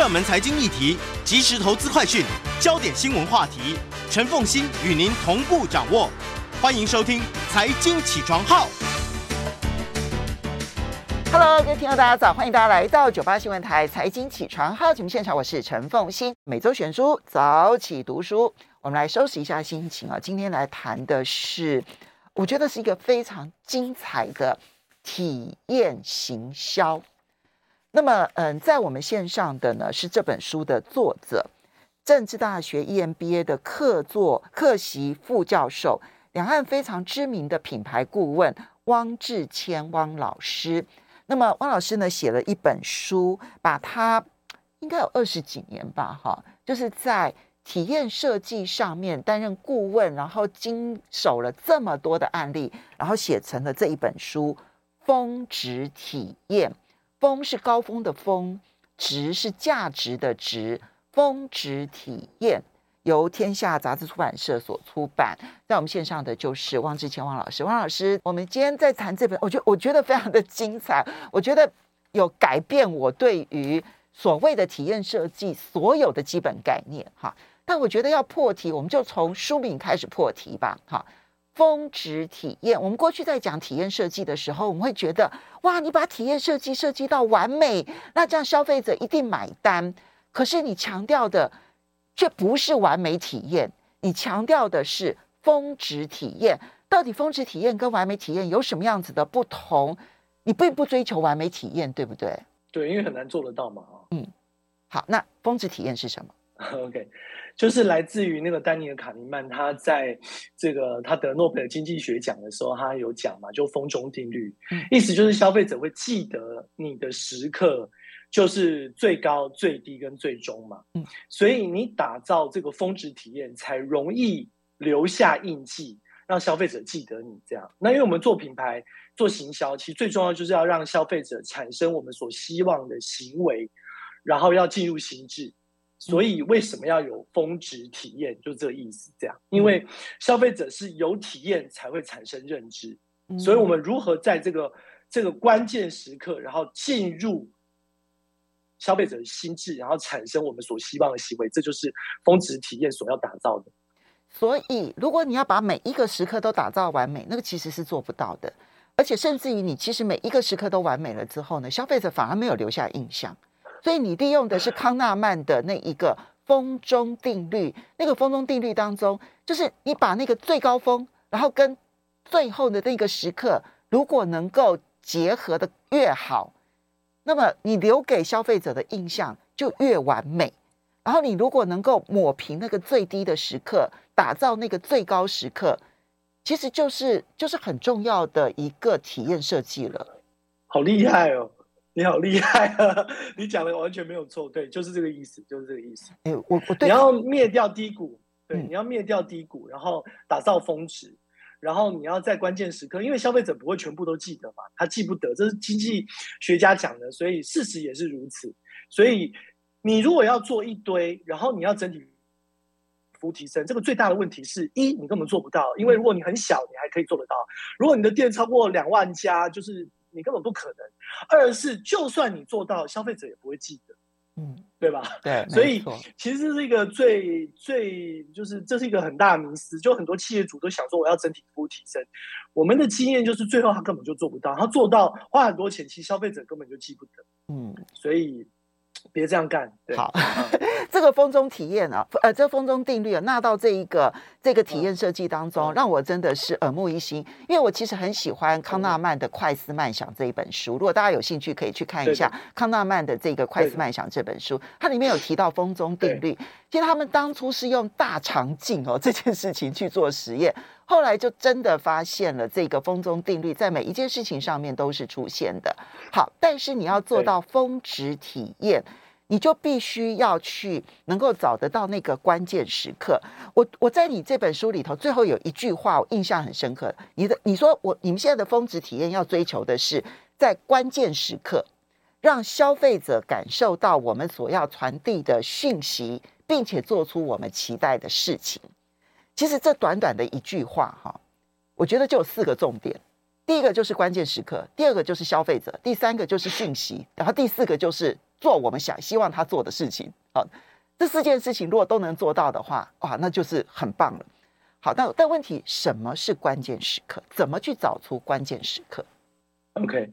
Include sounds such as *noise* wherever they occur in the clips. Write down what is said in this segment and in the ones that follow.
热门财经议题、即时投资快讯、焦点新闻话题，陈凤欣与您同步掌握。欢迎收听《财经起床号》。Hello，各位听众，大家早！欢迎大家来到九八新闻台《财经起床号》节目现场，我是陈凤欣。每周选书，早起读书，我们来收拾一下心情啊。今天来谈的是，我觉得是一个非常精彩的体验行销。那么，嗯，在我们线上的呢是这本书的作者，政治大学 EMBA 的客座客席副教授，两岸非常知名的品牌顾问汪志谦汪老师。那么，汪老师呢写了一本书，把他应该有二十几年吧，哈，就是在体验设计上面担任顾问，然后经手了这么多的案例，然后写成了这一本书《峰值体验》。峰是高峰的峰，值是价值的值，峰值体验由天下杂志出版社所出版。在我们线上的就是汪志谦汪老师，汪老师，我们今天在谈这本，我觉我觉得非常的精彩，我觉得有改变我对于所谓的体验设计所有的基本概念哈。但我觉得要破题，我们就从书名开始破题吧，哈。峰值体验，我们过去在讲体验设计的时候，我们会觉得哇，你把体验设计设计到完美，那这样消费者一定买单。可是你强调的却不是完美体验，你强调的是峰值体验。到底峰值体验跟完美体验有什么样子的不同？你并不追求完美体验，对不对？对，因为很难做得到嘛。嗯，好，那峰值体验是什么 *laughs* OK，就是来自于那个丹尼尔·卡尼曼，他在这个他得诺贝尔经济学奖的时候，他有讲嘛，就风中定律，意思就是消费者会记得你的时刻就是最高、最低跟最终嘛。嗯，所以你打造这个峰值体验，才容易留下印记，让消费者记得你这样。那因为我们做品牌、做行销，其实最重要就是要让消费者产生我们所希望的行为，然后要进入心智。所以为什么要有峰值体验？就这个意思，这样，因为消费者是有体验才会产生认知，所以我们如何在这个这个关键时刻，然后进入消费者的心智，然后产生我们所希望的行为，这就是峰值体验所要打造的。所以，如果你要把每一个时刻都打造完美，那个其实是做不到的，而且甚至于你其实每一个时刻都完美了之后呢，消费者反而没有留下印象。所以你利用的是康纳曼的那一个峰中定律，那个峰中定律当中，就是你把那个最高峰，然后跟最后的那个时刻，如果能够结合的越好，那么你留给消费者的印象就越完美。然后你如果能够抹平那个最低的时刻，打造那个最高时刻，其实就是就是很重要的一个体验设计了。好厉害哦！你好厉害啊！你讲的完全没有错，对，就是这个意思，就是这个意思。哎，我我对你要灭掉低谷，对，嗯、你要灭掉低谷，然后打造峰值，然后你要在关键时刻，因为消费者不会全部都记得嘛，他记不得，这是经济学家讲的，所以事实也是如此。所以你如果要做一堆，然后你要整体服务提升，这个最大的问题是一，你根本做不到，因为如果你很小，你还可以做得到；如果你的店超过两万家，就是。你根本不可能。二是，就算你做到，消费者也不会记得，嗯，对吧？对，所以其实这是一个最最就是这是一个很大的迷思，就很多企业主都想说我要整体服务提升，我们的经验就是最后他根本就做不到，他做到花很多钱，其实消费者根本就记不得，嗯，所以。别这样干。对好，*laughs* 这个风中体验啊，呃，这个峰终定律啊，纳到这一个这个体验设计当中，嗯、让我真的是耳目一新。因为我其实很喜欢康纳曼的《快思慢想》这一本书，如果大家有兴趣，可以去看一下康纳曼的这个《快思慢想》这本书，它里面有提到风中定律。其实他们当初是用大肠镜哦这件事情去做实验，后来就真的发现了这个风中定律，在每一件事情上面都是出现的。好，但是你要做到峰值体验，你就必须要去能够找得到那个关键时刻。我我在你这本书里头最后有一句话，我印象很深刻。你的你说我你们现在的峰值体验要追求的是在关键时刻，让消费者感受到我们所要传递的讯息，并且做出我们期待的事情。其实这短短的一句话，哈，我觉得就有四个重点。第一个就是关键时刻，第二个就是消费者，第三个就是讯息，然后第四个就是做我们想希望他做的事情。好，这四件事情如果都能做到的话，哇，那就是很棒了。好，但但问题，什么是关键时刻？怎么去找出关键时刻？OK。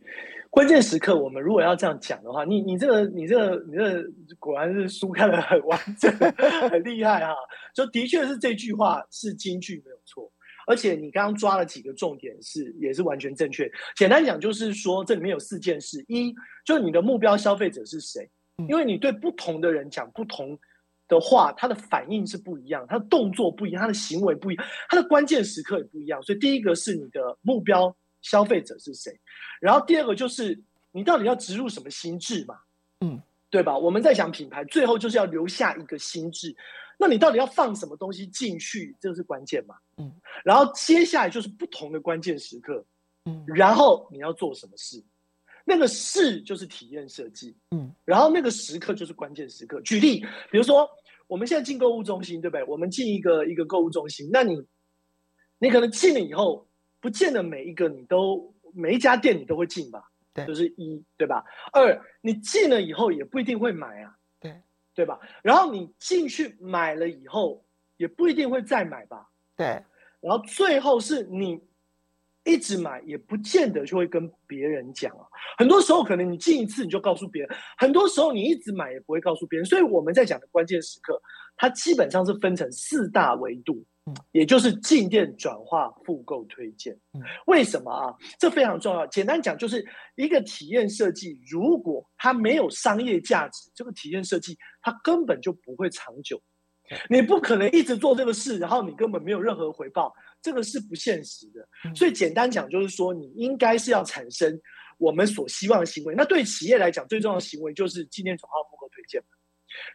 关键时刻，我们如果要这样讲的话，你你这个你这个你这个果然是书看的很完整，*laughs* 很厉害哈。就的确是这句话是金句没有错，而且你刚刚抓了几个重点是也是完全正确。简单讲就是说，这里面有四件事：一，就是你的目标消费者是谁？因为你对不同的人讲不同的话，他的反应是不一样，他的动作不一样，他的行为不一样，他的关键时刻也不一样。所以第一个是你的目标。消费者是谁？然后第二个就是你到底要植入什么心智嘛？嗯，对吧？我们在讲品牌，最后就是要留下一个心智。那你到底要放什么东西进去？这个是关键嘛？嗯。然后接下来就是不同的关键时刻。嗯。然后你要做什么事？那个事就是体验设计。嗯。然后那个时刻就是关键时刻。举例，比如说我们现在进购物中心，对不对？我们进一个一个购物中心，那你你可能进了以后。不见得每一个你都每一家店你都会进吧？对，就是一对吧？二，你进了以后也不一定会买啊，对对吧？然后你进去买了以后也不一定会再买吧？对。然后最后是你一直买也不见得就会跟别人讲啊。很多时候可能你进一次你就告诉别人，很多时候你一直买也不会告诉别人。所以我们在讲的关键时刻，它基本上是分成四大维度。也就是进店转化复购推荐，为什么啊？这非常重要。简单讲，就是一个体验设计，如果它没有商业价值，这个体验设计它根本就不会长久。你不可能一直做这个事，然后你根本没有任何回报，这个是不现实的。所以简单讲，就是说你应该是要产生我们所希望的行为。那对企业来讲，最重要的行为就是进店转化复购推荐。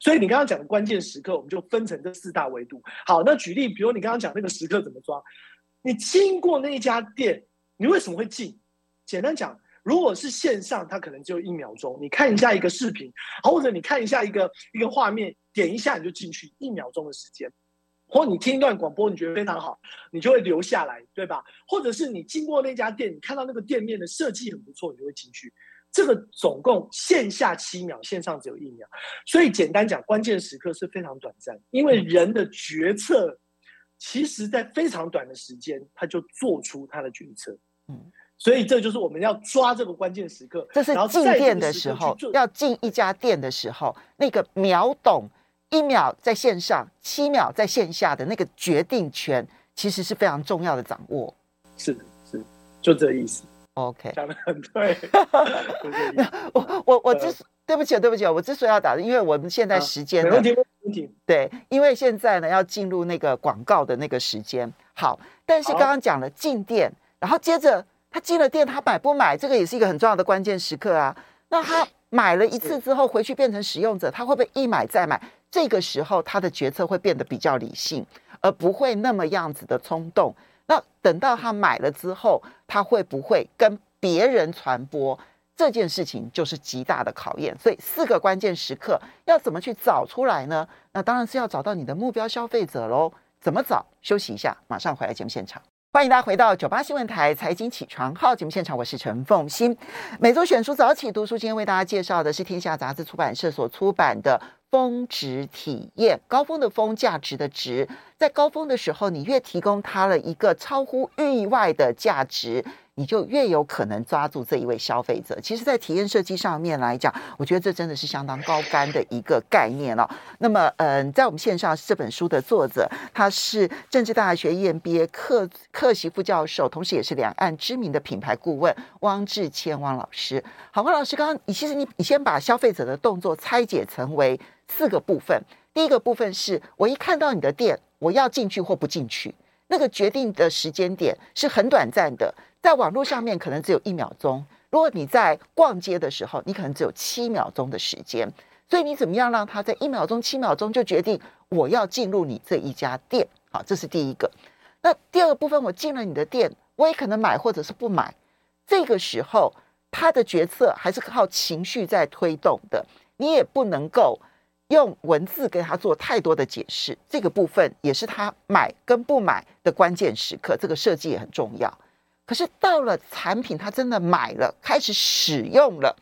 所以你刚刚讲的关键时刻，我们就分成这四大维度。好，那举例，比如你刚刚讲那个时刻怎么抓？你经过那家店，你为什么会进？简单讲，如果是线上，它可能只有一秒钟，你看一下一个视频，或者你看一下一个一个画面，点一下你就进去，一秒钟的时间。或你听一段广播，你觉得非常好，你就会留下来，对吧？或者是你经过那家店，你看到那个店面的设计很不错，你就会进去。这个总共线下七秒，线上只有一秒，所以简单讲，关键时刻是非常短暂，因为人的决策，其实在非常短的时间，他就做出他的决策。嗯，所以这就是我们要抓这个关键时刻。这是进店的时候，要进一家店的时候，那个秒懂一秒在线上，七秒在线下的那个决定权，其实是非常重要的掌握。是的是，就这意思。OK，讲的很对。*laughs* 我我我之所对不起对不起，我之所以要打的，因为我们现在时间呢，没问题没问题。对，因为现在呢要进入那个广告的那个时间。好，但是刚刚讲了进店，然后接着他进了店，他买不买，这个也是一个很重要的关键时刻啊。那他买了一次之后回去变成使用者，他会不会一买再买？这个时候他的决策会变得比较理性，而不会那么样子的冲动。那等到他买了之后，他会不会跟别人传播这件事情，就是极大的考验。所以四个关键时刻要怎么去找出来呢？那当然是要找到你的目标消费者喽。怎么找？休息一下，马上回来节目现场。欢迎大家回到九八新闻台财经起床号节目现场，我是陈凤欣。每周选书早起读书，今天为大家介绍的是天下杂志出版社所出版的。峰值体验，高峰的峰，价值的值，在高峰的时候，你越提供他了一个超乎意外的价值，你就越有可能抓住这一位消费者。其实，在体验设计上面来讲，我觉得这真的是相当高干的一个概念哦。那么，嗯，在我们线上这本书的作者，他是政治大学 EMBA 客客席副教授，同时也是两岸知名的品牌顾问汪志谦汪老师。好，汪老师，刚刚你其实你你先把消费者的动作拆解成为。四个部分，第一个部分是我一看到你的店，我要进去或不进去，那个决定的时间点是很短暂的，在网络上面可能只有一秒钟。如果你在逛街的时候，你可能只有七秒钟的时间，所以你怎么样让他在一秒钟、七秒钟就决定我要进入你这一家店？好，这是第一个。那第二个部分，我进了你的店，我也可能买或者是不买。这个时候，他的决策还是靠情绪在推动的，你也不能够用文字给他做太多的解释。这个部分也是他买跟不买的关键时刻，这个设计也很重要。可是到了产品，他真的买了，开始使用了，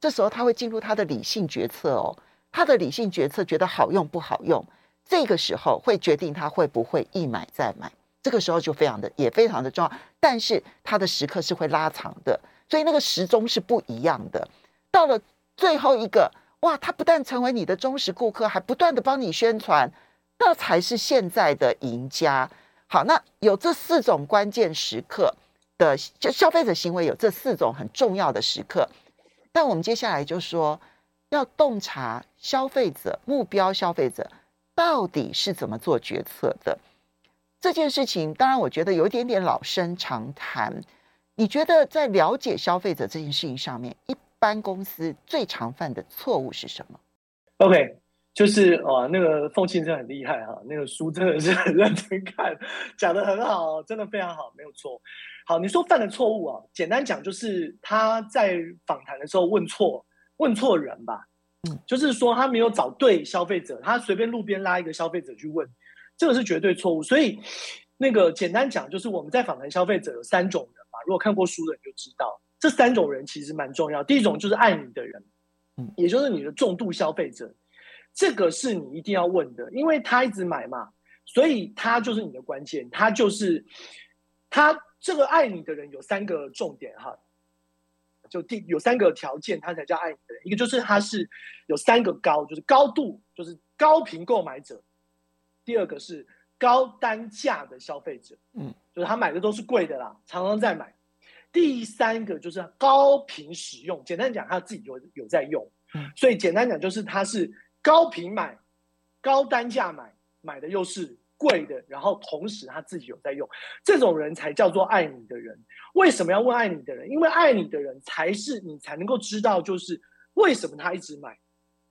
这时候他会进入他的理性决策哦。他的理性决策觉得好用不好用，这个时候会决定他会不会一买再买。这个时候就非常的也非常的重要，但是他的时刻是会拉长的，所以那个时钟是不一样的。到了最后一个，哇，他不但成为你的忠实顾客，还不断的帮你宣传，那才是现在的赢家。好，那有这四种关键时刻。的就消费者行为有这四种很重要的时刻，但我们接下来就说要洞察消费者目标消费者到底是怎么做决策的这件事情。当然，我觉得有一点点老生常谈。你觉得在了解消费者这件事情上面，一般公司最常犯的错误是什么？OK。就是哦，那个凤庆真的很厉害哈，那个书真的是很认真看，讲的很好，真的非常好，没有错。好，你说犯的错误啊，简单讲就是他在访谈的时候问错，问错人吧，嗯，就是说他没有找对消费者，他随便路边拉一个消费者去问，这个是绝对错误。所以那个简单讲就是我们在访谈消费者有三种人嘛，如果看过书的人就知道，这三种人其实蛮重要。第一种就是爱你的人，嗯，也就是你的重度消费者。这个是你一定要问的，因为他一直买嘛，所以他就是你的关键。他就是他这个爱你的人有三个重点哈，就第有三个条件，他才叫爱你的人。一个就是他是有三个高，就是高度，就是高频购买者；第二个是高单价的消费者，嗯，就是他买的都是贵的啦，常常在买；第三个就是高频使用，简单讲，他自己有有在用，所以简单讲就是他是。高频买，高单价买，买的又是贵的，然后同时他自己有在用，这种人才叫做爱你的人。为什么要问爱你的人？因为爱你的人才是你才能够知道，就是为什么他一直买，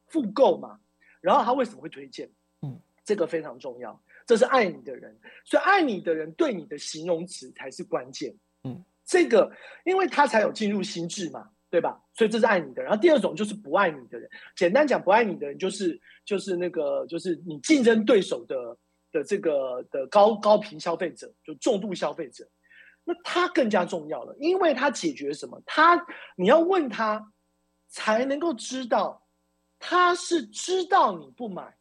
复购嘛。然后他为什么会推荐？嗯，这个非常重要。这是爱你的人，所以爱你的人对你的形容词才是关键。嗯，这个因为他才有进入心智嘛。对吧？所以这是爱你的。然后第二种就是不爱你的人。简单讲，不爱你的人就是就是那个就是你竞争对手的的这个的高高频消费者，就重度消费者。那他更加重要了，因为他解决什么？他你要问他，才能够知道他是知道你不买，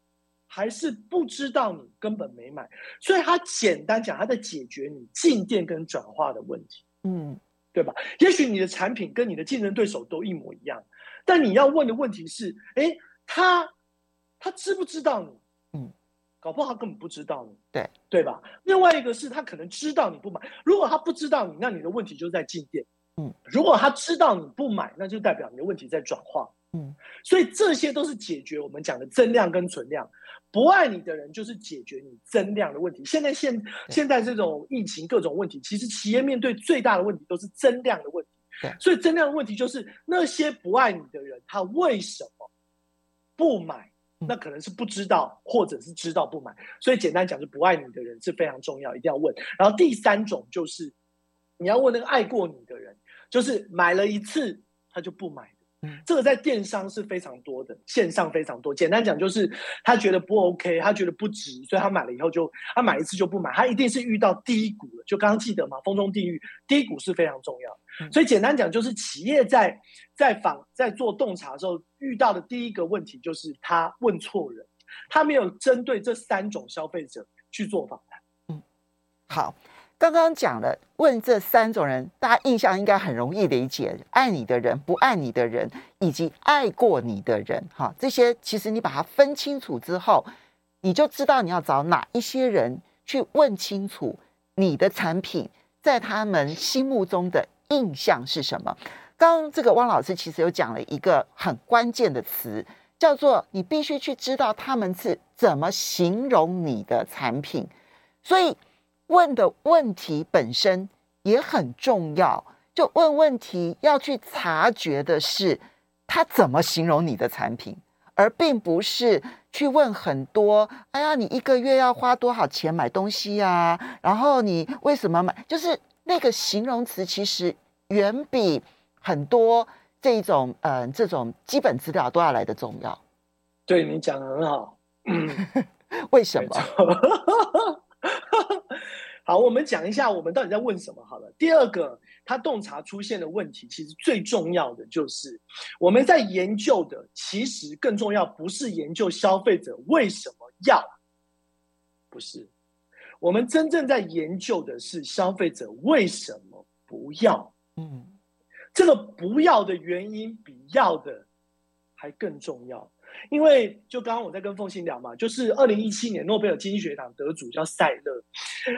还是不知道你根本没买。所以他简单讲，他在解决你进店跟转化的问题。嗯。对吧？也许你的产品跟你的竞争对手都一模一样，但你要问的问题是：哎，他他知不知道你？嗯，搞不好他根本不知道你。对对吧？另外一个是他可能知道你不买，如果他不知道你，那你的问题就在进店。嗯，如果他知道你不买，那就代表你的问题在转化。嗯，所以这些都是解决我们讲的增量跟存量。不爱你的人，就是解决你增量的问题。现在现现在这种疫情各种问题，其实企业面对最大的问题都是增量的问题。对，所以增量的问题就是那些不爱你的人，他为什么不买？那可能是不知道，或者是知道不买。所以简单讲，就不爱你的人是非常重要，一定要问。然后第三种就是你要问那个爱过你的人，就是买了一次他就不买。嗯，这个在电商是非常多的，线上非常多。简单讲就是，他觉得不 OK，他觉得不值，所以他买了以后就他买一次就不买，他一定是遇到低谷了。就刚刚记得嘛，风中地狱，低谷是非常重要。所以简单讲就是，企业在在访在做洞察的时候遇到的第一个问题就是他问错人，他没有针对这三种消费者去做访谈。嗯，好。刚刚讲了，问这三种人，大家印象应该很容易理解：爱你的人、不爱你的人，以及爱过你的人。哈，这些其实你把它分清楚之后，你就知道你要找哪一些人去问清楚你的产品在他们心目中的印象是什么。刚刚这个汪老师其实有讲了一个很关键的词，叫做你必须去知道他们是怎么形容你的产品，所以。问的问题本身也很重要。就问问题要去察觉的是，他怎么形容你的产品，而并不是去问很多。哎呀，你一个月要花多少钱买东西呀？然后你为什么买？就是那个形容词，其实远比很多这种嗯、呃、这种基本资料都要来的重要。对，你讲的很好。嗯，*laughs* 为什么？好，我们讲一下我们到底在问什么好了。第二个，他洞察出现的问题，其实最重要的就是我们在研究的，其实更重要不是研究消费者为什么要，不是，我们真正在研究的是消费者为什么不要。嗯，这个不要的原因比要的还更重要。因为就刚刚我在跟凤信聊嘛，就是二零一七年诺贝尔经济学奖得主叫塞勒，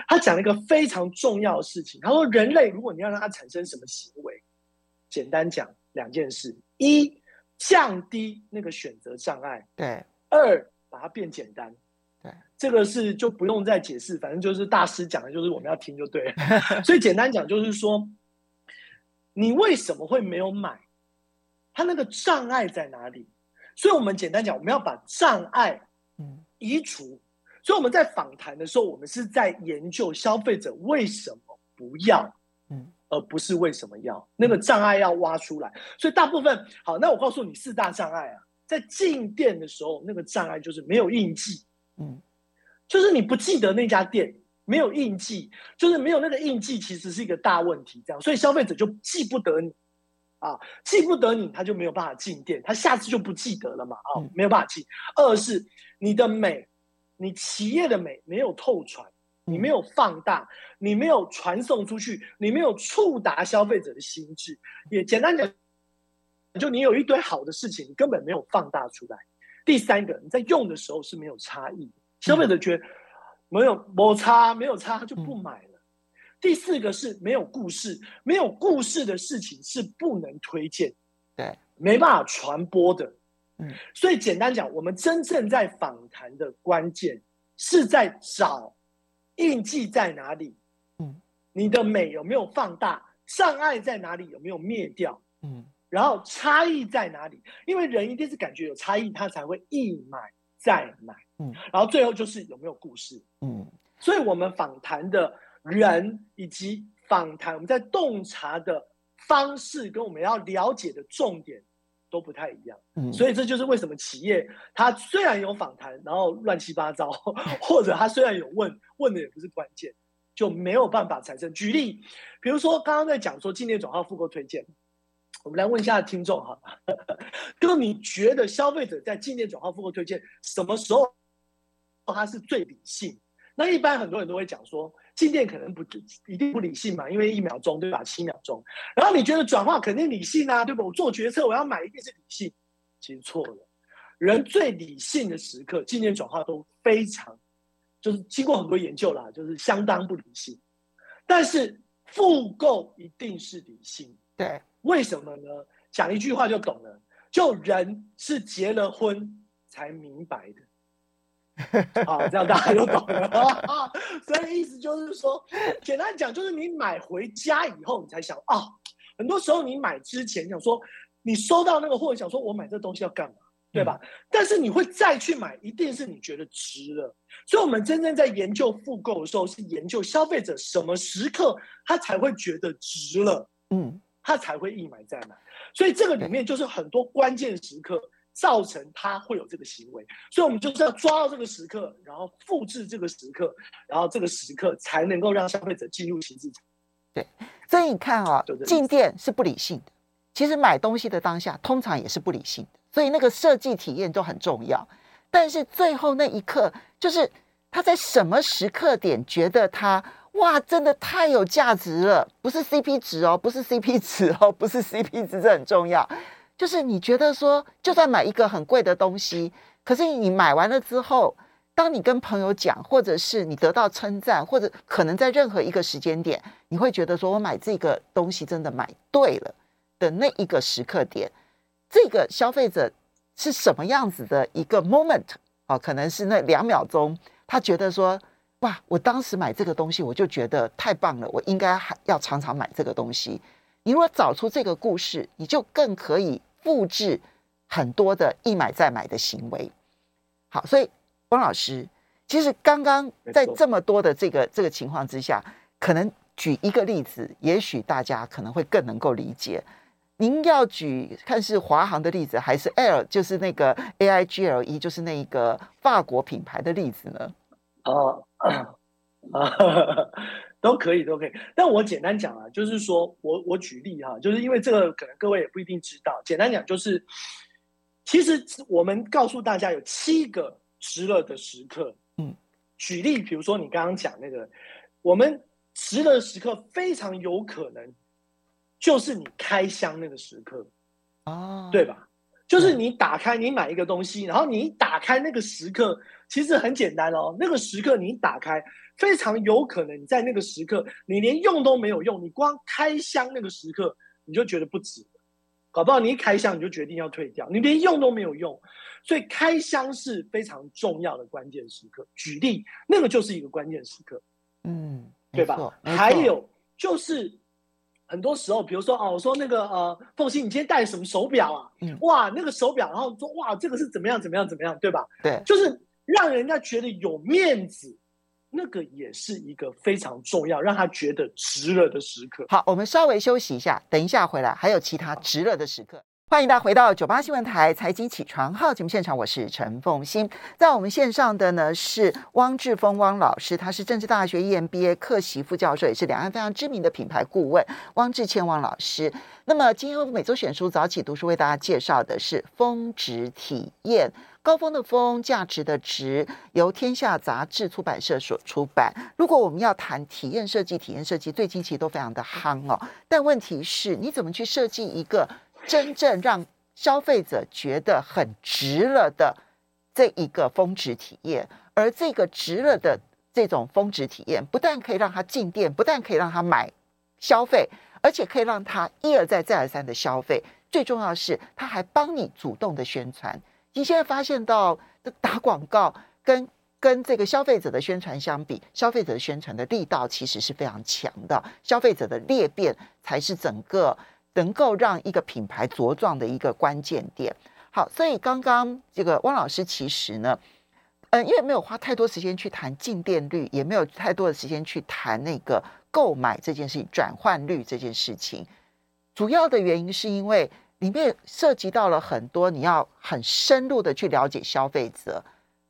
他讲了一个非常重要的事情。他说，人类如果你要让他产生什么行为，简单讲两件事：一，降低那个选择障碍；对；二，把它变简单。对，这个是就不用再解释，反正就是大师讲的，就是我们要听就对了。*laughs* 所以简单讲就是说，你为什么会没有买？他那个障碍在哪里？所以，我们简单讲，我们要把障碍移除。嗯、所以我们在访谈的时候，我们是在研究消费者为什么不要，嗯，而不是为什么要。那个障碍要挖出来。所以大部分好，那我告诉你四大障碍啊，在进店的时候，那个障碍就是没有印记，嗯，就是你不记得那家店没有印记，就是没有那个印记，其实是一个大问题。这样，所以消费者就记不得你。啊，记不得你，他就没有办法进店，他下次就不记得了嘛。啊，没有办法记。二是你的美，你企业的美没有透传，你没有放大，你没有传送出去，你没有触达消费者的心智。也简单讲，就你有一堆好的事情，你根本没有放大出来。第三个，你在用的时候是没有差异，消费者觉得没有摩擦，没有差，他就不买了。第四个是没有故事，没有故事的事情是不能推荐，对，没办法传播的。嗯，所以简单讲，我们真正在访谈的关键是在找印记在哪里，嗯，你的美有没有放大，障碍在哪里有没有灭掉，嗯，然后差异在哪里？因为人一定是感觉有差异，他才会一买再买，嗯，然后最后就是有没有故事，嗯，所以我们访谈的。人以及访谈，我们在洞察的方式跟我们要了解的重点都不太一样，嗯，所以这就是为什么企业它虽然有访谈，然后乱七八糟，*laughs* 或者它虽然有问，问的也不是关键，就没有办法产生。举例，比如说刚刚在讲说进店转化复购推荐，我们来问一下听众哈，哥，你觉得消费者在进店转化复购推荐什么时候他是最理性？那一般很多人都会讲说。进店可能不一定不理性嘛，因为一秒钟对吧？七秒钟，然后你觉得转化肯定理性啊，对吧？我做决策我要买一定是理性，其实错了。人最理性的时刻，进店转化都非常，就是经过很多研究啦，就是相当不理性。但是复购一定是理性，对，为什么呢？讲一句话就懂了，就人是结了婚才明白的。好，*laughs* 这样大家都懂了。*laughs* 所以意思就是说，简单讲，就是你买回家以后，你才想啊。很多时候你买之前想说，你收到那个货，想说我买这东西要干嘛，对吧？但是你会再去买，一定是你觉得值了。所以，我们真正在研究复购的时候，是研究消费者什么时刻他才会觉得值了，嗯，他才会一买再买。所以这个里面就是很多关键时刻。造成他会有这个行为，所以我们就是要抓到这个时刻，然后复制这个时刻，然后这个时刻才能够让消费者进入新市场。对，所以你看啊、哦，进店是不理性的，其实买东西的当下通常也是不理性的，所以那个设计体验都很重要。但是最后那一刻，就是他在什么时刻点觉得他哇，真的太有价值了，不是 CP 值哦，不是 CP 值哦，不是 CP 值，这很重要。就是你觉得说，就算买一个很贵的东西，可是你买完了之后，当你跟朋友讲，或者是你得到称赞，或者可能在任何一个时间点，你会觉得说我买这个东西真的买对了的那一个时刻点，这个消费者是什么样子的一个 moment 哦，可能是那两秒钟，他觉得说哇，我当时买这个东西，我就觉得太棒了，我应该还要常常买这个东西。你如果找出这个故事，你就更可以复制很多的一买再买的行为。好，所以汪老师，其实刚刚在这么多的这个这个情况之下，可能举一个例子，也许大家可能会更能够理解。您要举看是华航的例子，还是 L 就是那个 A I G L E，就是那个法国品牌的例子呢？哦，啊，*laughs* 都可以，都可以。但我简单讲啊，就是说我我举例哈，就是因为这个可能各位也不一定知道。简单讲就是，其实我们告诉大家有七个值了的时刻。嗯，举例，比如说你刚刚讲那个，我们值了的时刻非常有可能。就是你开箱那个时刻，啊，对吧？就是你打开，你买一个东西，然后你一打开那个时刻，其实很简单哦。那个时刻你一打开，非常有可能你在那个时刻，你连用都没有用，你光开箱那个时刻，你就觉得不值。搞不好你一开箱你就决定要退掉，你连用都没有用。所以开箱是非常重要的关键时刻。举例，那个就是一个关键时刻，嗯，对吧？还有就是。很多时候，比如说哦，我说那个呃，凤馨，你今天戴什么手表啊？嗯，哇，那个手表，然后说哇，这个是怎么样怎么样怎么样，对吧？对，就是让人家觉得有面子，那个也是一个非常重要，让他觉得值了的时刻。好，我们稍微休息一下，等一下回来还有其他值了的时刻。欢迎大家回到九八新闻台财经起床号节目现场，我是陈凤欣。在我们线上的呢是汪志峰汪老师，他是政治大学 EMBA 客席副教授，也是两岸非常知名的品牌顾问汪志谦汪老师。那么今天我每周选书早起读书为大家介绍的是峰值体验，高峰的峰，价值的值，由天下杂志出版社所出版。如果我们要谈体验设计，体验设计最近其实都非常的夯哦，但问题是你怎么去设计一个？真正让消费者觉得很值了的这一个峰值体验，而这个值了的这种峰值体验，不但可以让他进店，不但可以让他买消费，而且可以让他一而再、再而三的消费。最重要的是，他还帮你主动的宣传。你现在发现到打广告跟跟这个消费者的宣传相比，消费者的宣传的力道其实是非常强的。消费者的裂变才是整个。能够让一个品牌茁壮的一个关键点。好，所以刚刚这个汪老师其实呢，嗯，因为没有花太多时间去谈进店率，也没有太多的时间去谈那个购买这件事情、转换率这件事情。主要的原因是因为里面涉及到了很多你要很深入的去了解消费者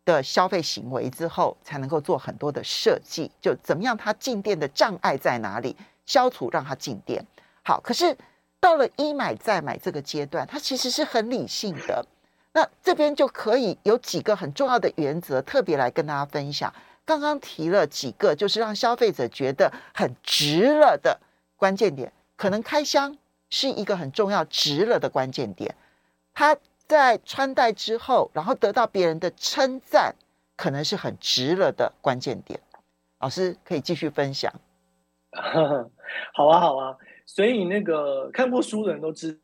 的消费行为之后，才能够做很多的设计。就怎么样，他进店的障碍在哪里，消除让他进店。好，可是。到了一买再买这个阶段，它其实是很理性的。那这边就可以有几个很重要的原则，特别来跟大家分享。刚刚提了几个，就是让消费者觉得很值了的关键点。可能开箱是一个很重要值了的关键点。他在穿戴之后，然后得到别人的称赞，可能是很值了的关键点。老师可以继续分享。*laughs* 好啊，好啊。所以那个看过书的人都知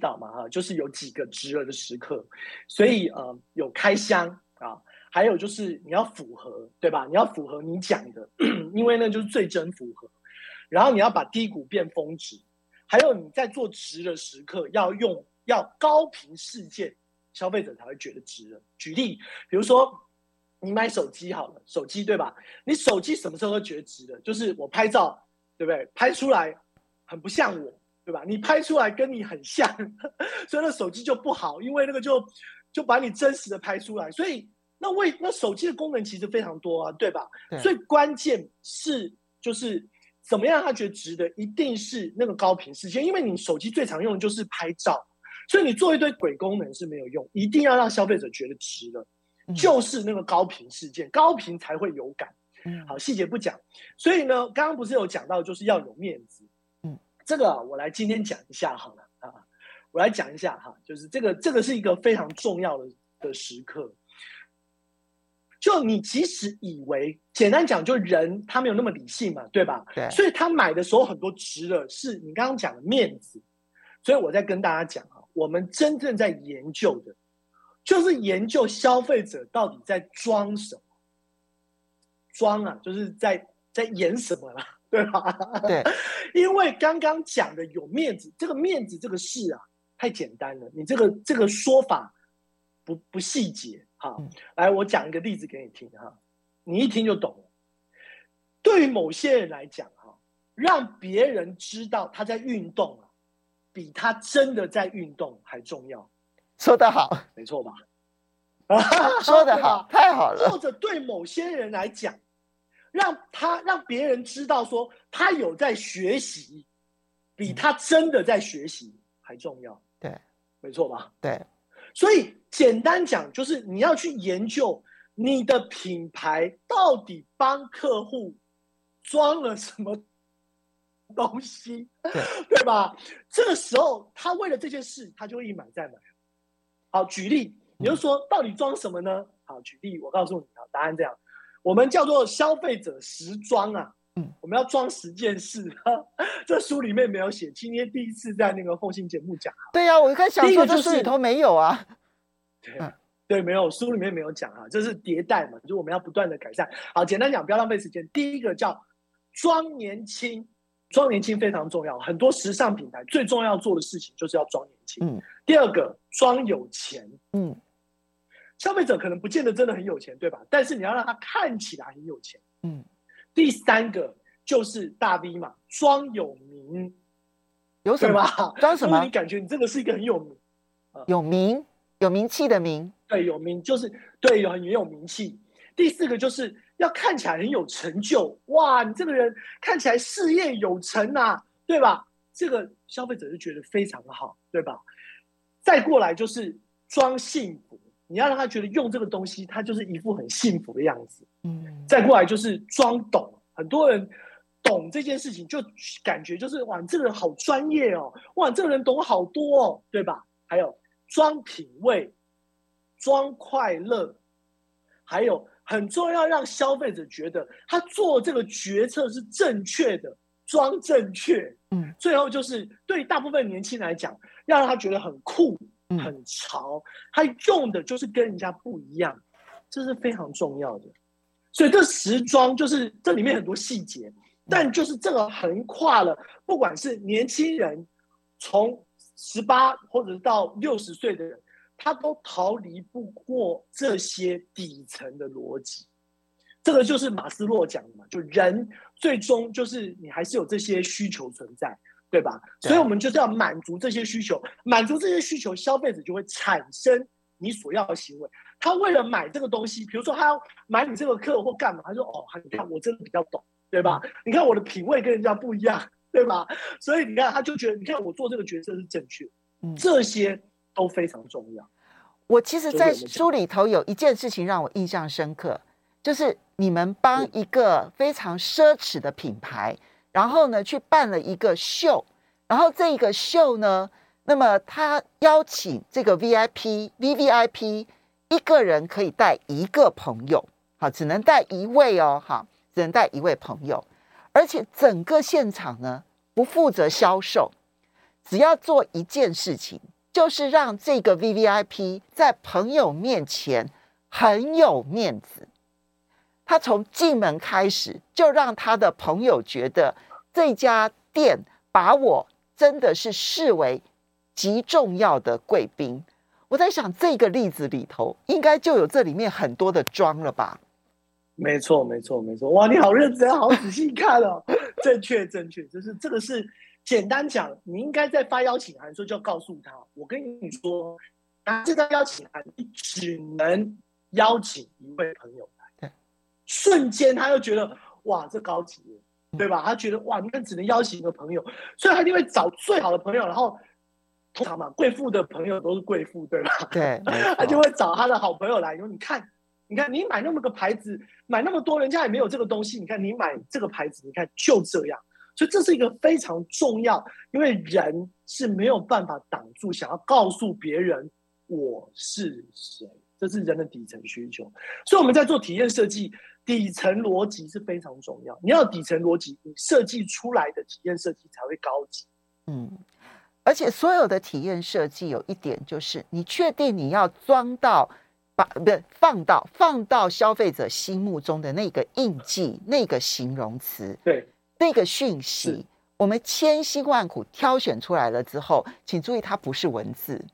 道嘛，哈，就是有几个值了的时刻。所以呃，有开箱啊，还有就是你要符合，对吧？你要符合你讲的，*clears throat* 因为那就是最真符合。然后你要把低谷变峰值，还有你在做值的时刻要用要高频事件，消费者才会觉得值了。举例，比如说你买手机好了，手机对吧？你手机什么时候会觉得值的？就是我拍照，对不对？拍出来。很不像我，对吧？你拍出来跟你很像，*laughs* 所以那手机就不好，因为那个就就把你真实的拍出来。所以那为那手机的功能其实非常多啊，对吧？对。所以关键是就是怎么样他觉得值得，一定是那个高频事件，因为你手机最常用的就是拍照，所以你做一堆鬼功能是没有用，一定要让消费者觉得值了，嗯、就是那个高频事件，高频才会有感。嗯，好，细节不讲。所以呢，刚刚不是有讲到，就是要有面子。嗯这个我来今天讲一下好了啊，我来讲一下哈，就是这个这个是一个非常重要的的时刻。就你即使以为简单讲，就人他没有那么理性嘛，对吧？对。所以他买的时候很多值了，是你刚刚讲的面子。所以我在跟大家讲啊，我们真正在研究的，就是研究消费者到底在装什么，装啊，就是在在演什么啦，*laughs* 对吧？对，*laughs* 因为刚刚讲的有面子，这个面子这个事啊，太简单了，你这个这个说法不不细节哈。来，我讲一个例子给你听哈，你一听就懂了。对于某些人来讲哈，让别人知道他在运动啊，比他真的在运动还重要。说得好，没错吧？*laughs* 说得好，太好了。或者对某些人来讲，让他让别人知道说他有在学习，比他真的在学习还重要。对，没错吧？对。所以简单讲，就是你要去研究你的品牌到底帮客户装了什么东西，对，*laughs* 对吧？这个时候，他为了这件事，他就会一买再买。好，举例。你就说到底装什么呢？好，举例，我告诉你啊，答案这样，我们叫做消费者时装啊，嗯，我们要装十件事，*laughs* 这书里面没有写，今天第一次在那个奉信节目讲。对呀、啊，我一开始想说这书里头没有啊，对，对，没有，书里面没有讲啊，这是迭代嘛，就是我们要不断的改善。好，简单讲，不要浪费时间。第一个叫装年轻。装年轻非常重要，很多时尚品牌最重要做的事情就是要装年轻。嗯，第二个装有钱。嗯。消费者可能不见得真的很有钱，对吧？但是你要让他看起来很有钱。嗯，第三个就是大 V 嘛，装有名，有什么？装什么？你感觉你这个是一个很有名，有名有名气的名。对，有名就是对，有很有名气。第四个就是要看起来很有成就，哇，你这个人看起来事业有成啊，对吧？这个消费者就觉得非常的好，对吧？再过来就是装幸福。你要让他觉得用这个东西，他就是一副很幸福的样子。嗯，再过来就是装懂，很多人懂这件事情，就感觉就是哇，你这个人好专业哦，哇，这个人懂好多哦，对吧？还有装品味，装快乐，还有很重要，让消费者觉得他做这个决策是正确的，装正确。嗯，最后就是对大部分年轻人来讲，要让他觉得很酷。很潮，他用的就是跟人家不一样，这是非常重要的。所以这时装就是这里面很多细节，但就是这个横跨了，不管是年轻人，从十八或者到六十岁的人，他都逃离不过这些底层的逻辑。这个就是马斯洛讲的嘛，就人最终就是你还是有这些需求存在。对吧？所以，我们就是要满足这些需求，满足这些需求，消费者就会产生你所要的行为。他为了买这个东西，比如说他要买你这个课或干嘛，他说：“哦，你看我真的比较懂，对吧？你看我的品味跟人家不一样，对吧？”所以你看，他就觉得，你看我做这个决策是正确，这些都非常重要。我其实，在书里头有一件事情让我印象深刻，就是你们帮一个非常奢侈的品牌。然后呢，去办了一个秀，然后这个秀呢，那么他邀请这个 VIP、VVIP 一个人可以带一个朋友，好，只能带一位哦，好，只能带一位朋友，而且整个现场呢不负责销售，只要做一件事情，就是让这个 VVIP 在朋友面前很有面子。他从进门开始就让他的朋友觉得这家店把我真的是视为极重要的贵宾。我在想这个例子里头应该就有这里面很多的装了吧？没错，没错，没错。哇，你好认真，好仔细看哦。*laughs* 正确，正确，就是这个是简单讲，你应该在发邀请函的时候就要告诉他，我跟你说，拿这张邀请函，你只能邀请一位朋友来。瞬间，他又觉得哇，这高级，对吧？他觉得哇，你看只能邀请一个朋友，所以他一定会找最好的朋友。然后通常嘛，贵妇的朋友都是贵妇，对吧？*laughs* 对，他就会找他的好朋友来。说你看，你看，你买那么个牌子，买那么多，人家也没有这个东西。你看，你买这个牌子，你看就这样。所以这是一个非常重要，因为人是没有办法挡住想要告诉别人我是谁，这是人的底层需求。所以我们在做体验设计。底层逻辑是非常重要，你要底层逻辑，你设计出来的体验设计才会高级。嗯，而且所有的体验设计有一点就是，你确定你要装到把不是放到放到消费者心目中的那个印记、那个形容词，对，那个讯息，我们千辛万苦挑选出来了之后，请注意，它不是文字，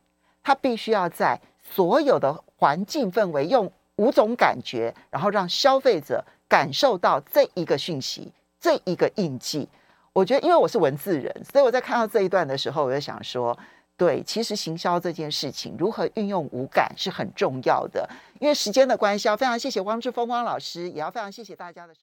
它必须要在所有的环境氛围，用五种感觉，然后让消费者感受到这一个讯息、这一个印记。我觉得，因为我是文字人，所以我在看到这一段的时候，我就想说。对，其实行销这件事情，如何运用五感是很重要的。因为时间的关系，要非常谢谢汪志峰汪老师，也要非常谢谢大家的。